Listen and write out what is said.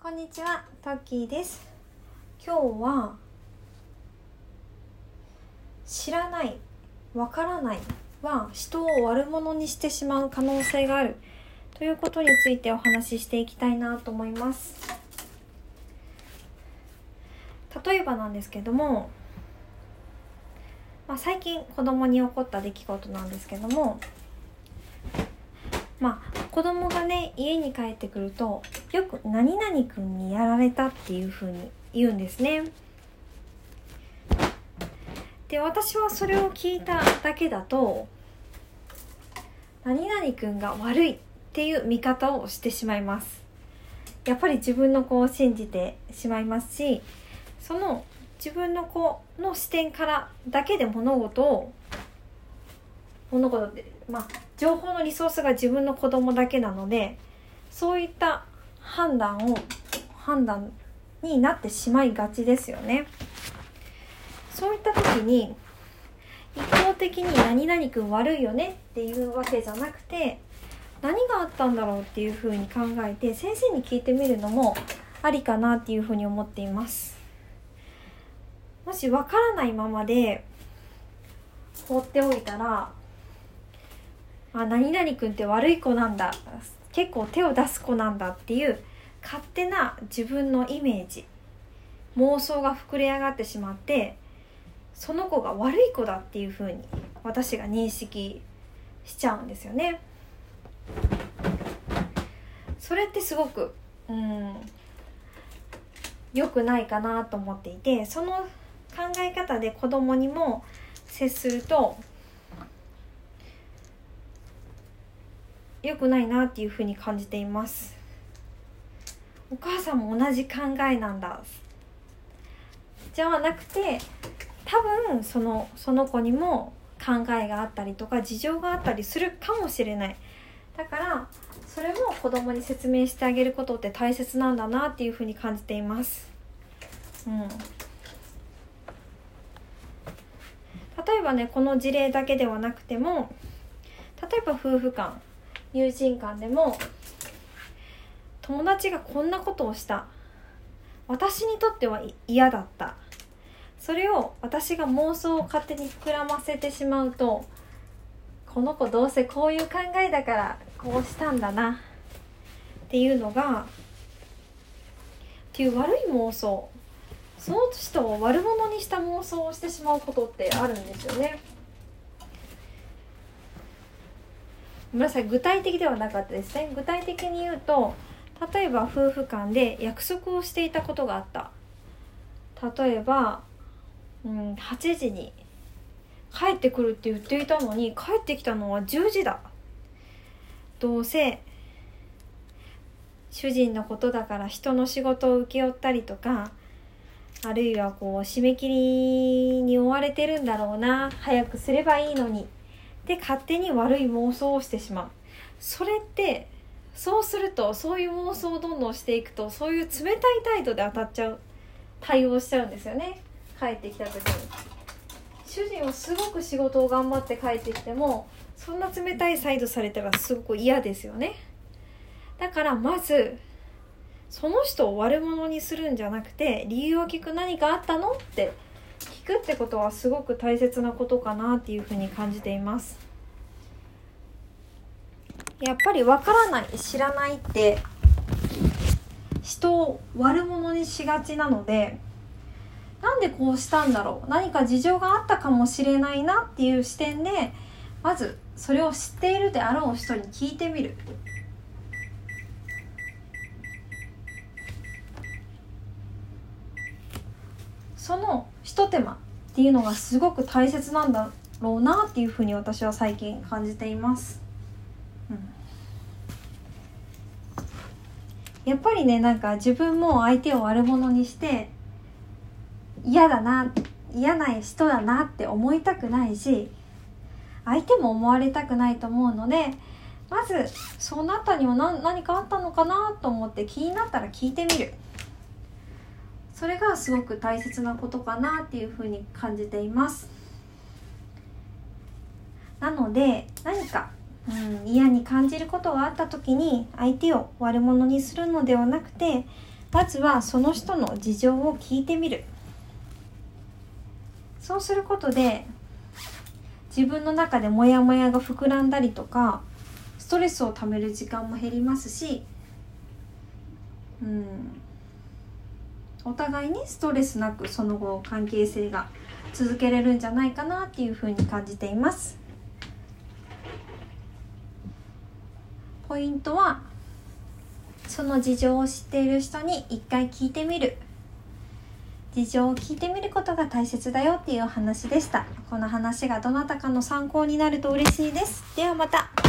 こんにちは、トッキーです。今日は知らない、わからないは人を悪者にしてしまう可能性があるということについてお話ししていきたいなと思います。例えばなんですけども、まあ、最近子供に起こった出来事なんですけども、まあ子供がね家に帰ってくるとよく「何々くんにやられた」っていう風に言うんですね。で私はそれを聞いただけだと「何々くんが悪い」っていう見方をしてしまいます。やっぱり自分の子を信じてしまいますしその自分の子の視点からだけで物事を物事ってまあ情報のリソースが自分の子供だけなのでそういった判断を判断になってしまいがちですよね。そういった時に一方的に「何々くん悪いよね」っていうわけじゃなくて何があったんだろうっていうふうに考えて先生に聞いてみるのもありかなっていうふうに思っています。もしわからないままで放っておいたらあ何々君って悪い子なんだ結構手を出す子なんだっていう勝手な自分のイメージ妄想が膨れ上がってしまってその子が悪い子だっていうふうに私が認識しちゃうんですよね。それってすごくうん良くないかなと思っていてその考え方で子供にも接すると良くないなっていうふうに感じています。お母さんも同じ考えなんだ。じゃなくて多分そのその子にも考えがあったりとか事情があったりするかもしれない。だからそれも子供に説明してあげることって大切なんだなっていうふうに感じています。うん。例えばねこの事例だけではなくても例えば夫婦間。友人間でも友達がこんなことをした。私にとっては嫌だった。それを私が妄想を勝手に膨らませてしまうとこの子どうせこういう考えだからこうしたんだな。っていうのがっていう悪い妄想。その人を悪者にした妄想をしてしまうことってあるんですよね。ごめんなさい。具体的ではなかったですね。具体的に言うと例えば夫婦間で約束をしていたことがあった。例えば、うん、8時に帰ってくるって言っていたのに帰ってきたのは10時だ。どうせ主人のことだから人の仕事を請け負ったりとかあるいはこう締め切りに追われてるんだろうな。早くすればいいのに。で勝手に悪い妄想をしてしまう。それってそうするとそういう妄想をどんどんしていくとそういう冷たい態度で当たっちゃう。対応しちゃうんですよね。帰ってきた時に。主人はすごく仕事を頑張って帰ってきてもそんな冷たい態度されたらすごく嫌ですよね。だからまずその人を悪者にするんじゃなくて理由を聞く。何かあったの？って聞くってことはすごく大切なことかなっていうふうに感じています。やっぱりわからない知らないって人を悪者にしがちなのでなんでこうしたんだろう何か事情があったかもしれないなっていう視点でまずそれを知っているであろう人に聞いてみる。そのひと手間っていうのがすごく大切なんだろうなっていうふうに私は最近感じています、うん、やっぱりねなんか自分も相手を悪者にして嫌だな嫌な人だなって思いたくないし相手も思われたくないと思うのでまずその後には何何かあったのかなと思って気になったら聞いてみる。それがすごく大切なことかなっていうふうに感じています。なので何か、うん、嫌に感じることがあった時に相手を悪者にするのではなくてまずはその人の事情を聞いてみる。そうすることで自分の中でモヤモヤが膨らんだりとかストレスをためる時間も減りますしうんお互いにストレスなくその後関係性が続けれるんじゃないかなっていうふうに感じています。ポイントはその事情を知っている人に一回聞いてみる。事情を聞いてみることが大切だよっていうお話でした。この話がどなたかの参考になると嬉しいです。ではまた。